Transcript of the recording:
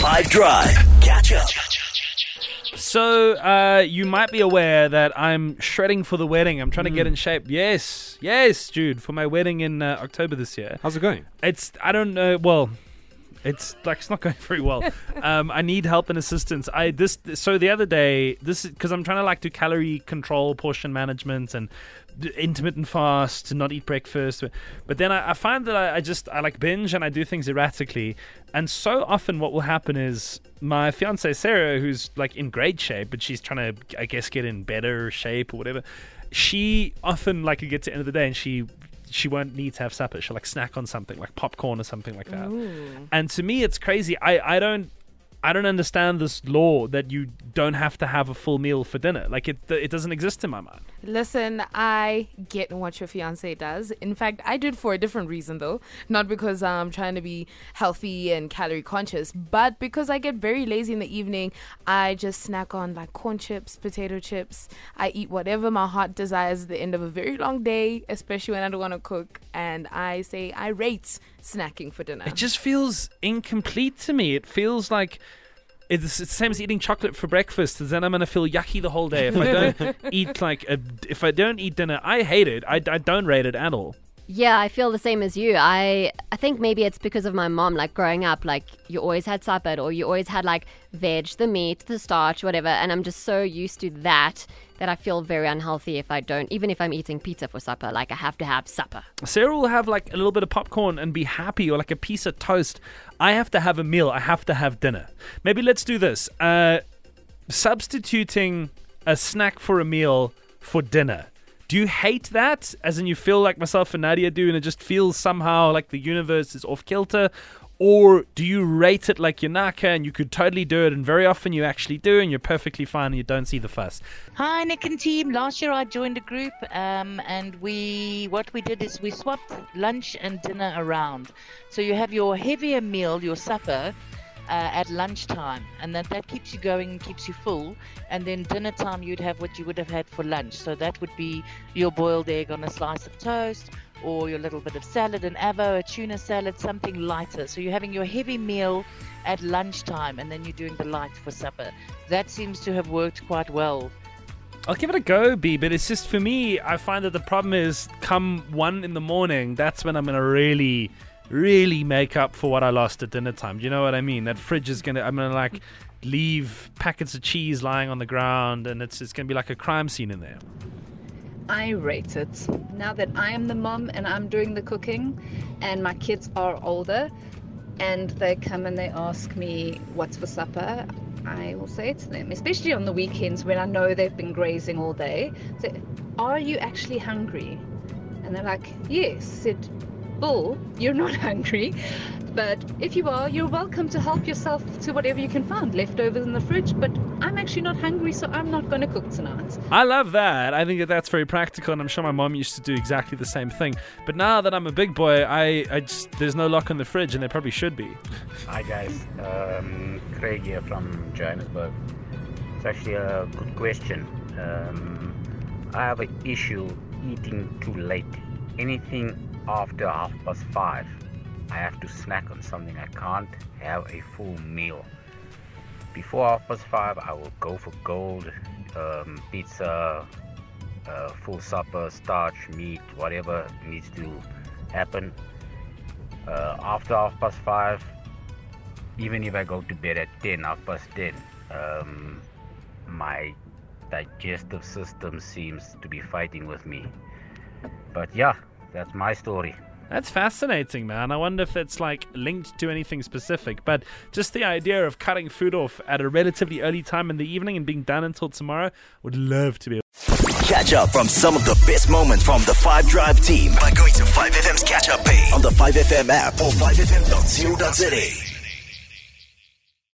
5 Drive. Catch up. So, uh, you might be aware that I'm shredding for the wedding. I'm trying to get in shape. Yes, yes, Jude, for my wedding in uh, October this year. How's it going? It's I don't know. Well, it's like it's not going very well. um, I need help and assistance. I this so the other day this because I'm trying to like do calorie control, portion management, and intermittent fast to not eat breakfast. But then I, I find that I, I just I like binge and I do things erratically. And so often, what will happen is my fiance Sarah, who's like in great shape, but she's trying to I guess get in better shape or whatever. She often like gets to the end of the day and she she won't need to have supper. She'll like snack on something like popcorn or something like that. And to me, it's crazy. I, I don't I don't understand this law that you don't have to have a full meal for dinner. Like it it doesn't exist in my mind. Listen, I get what your fiance does. In fact, I do it for a different reason though. Not because I'm trying to be healthy and calorie conscious, but because I get very lazy in the evening. I just snack on like corn chips, potato chips. I eat whatever my heart desires at the end of a very long day, especially when I don't want to cook. And I say I rate snacking for dinner. It just feels incomplete to me. It feels like it's, it's the same as eating chocolate for breakfast. Then I'm gonna feel yucky the whole day if I don't eat like a, if I don't eat dinner. I hate it. I, I don't rate it at all. Yeah, I feel the same as you. I I think maybe it's because of my mom. Like growing up, like you always had supper, or you always had like veg, the meat, the starch, whatever. And I'm just so used to that that I feel very unhealthy if I don't. Even if I'm eating pizza for supper, like I have to have supper. Sarah will have like a little bit of popcorn and be happy, or like a piece of toast. I have to have a meal. I have to have dinner. Maybe let's do this. Uh, substituting a snack for a meal for dinner. Do you hate that? As in, you feel like myself and Nadia do, and it just feels somehow like the universe is off kilter? Or do you rate it like your naka and you could totally do it, and very often you actually do, and you're perfectly fine and you don't see the fuss? Hi, Nick and team. Last year I joined a group, um, and we what we did is we swapped lunch and dinner around. So you have your heavier meal, your supper, uh, at lunchtime, and that that keeps you going and keeps you full. And then dinner time, you'd have what you would have had for lunch. So that would be your boiled egg on a slice of toast, or your little bit of salad, an avo, a tuna salad, something lighter. So you're having your heavy meal at lunchtime, and then you're doing the light for supper. That seems to have worked quite well I'll give it a go, B, but it's just for me, I find that the problem is come one in the morning, that's when I'm to really, really make up for what I lost at dinner time. Do you know what I mean? That fridge is to, I'm to like leave packets of cheese lying on the ground and it's, it's to be like a crime scene in there. I rate it. Now that I am the mom and I'm doing the cooking, and my kids are older, and they come and they ask me what's for supper, I will say it to them, especially on the weekends when I know they've been grazing all day. Say, are you actually hungry? And they're like, yes. I said, bull, you're not hungry. But if you are, you're welcome to help yourself to whatever you can find leftovers in the fridge. But I'm actually not hungry, so I'm not going to cook tonight. I love that. I think that that's very practical, and I'm sure my mom used to do exactly the same thing. But now that I'm a big boy, I, I just, there's no lock on the fridge, and there probably should be. Hi guys, um, Craig here from Johannesburg. It's actually a good question. Um, I have an issue eating too late. Anything after half past five, I have to snack on something. I can't have a full meal. Before half past five, I will go for gold, um, pizza, uh, full supper, starch, meat, whatever needs to happen. Uh, after half past five, even if I go to bed at 10, half past 10, um, my digestive system seems to be fighting with me. But yeah, that's my story. That's fascinating, man. I wonder if it's like linked to anything specific, but just the idea of cutting food off at a relatively early time in the evening and being done until tomorrow would love to be able Catch up from some of the best moments from the 5 Drive team by going to 5FM's catch up page on the 5FM app or 5FM.co.za.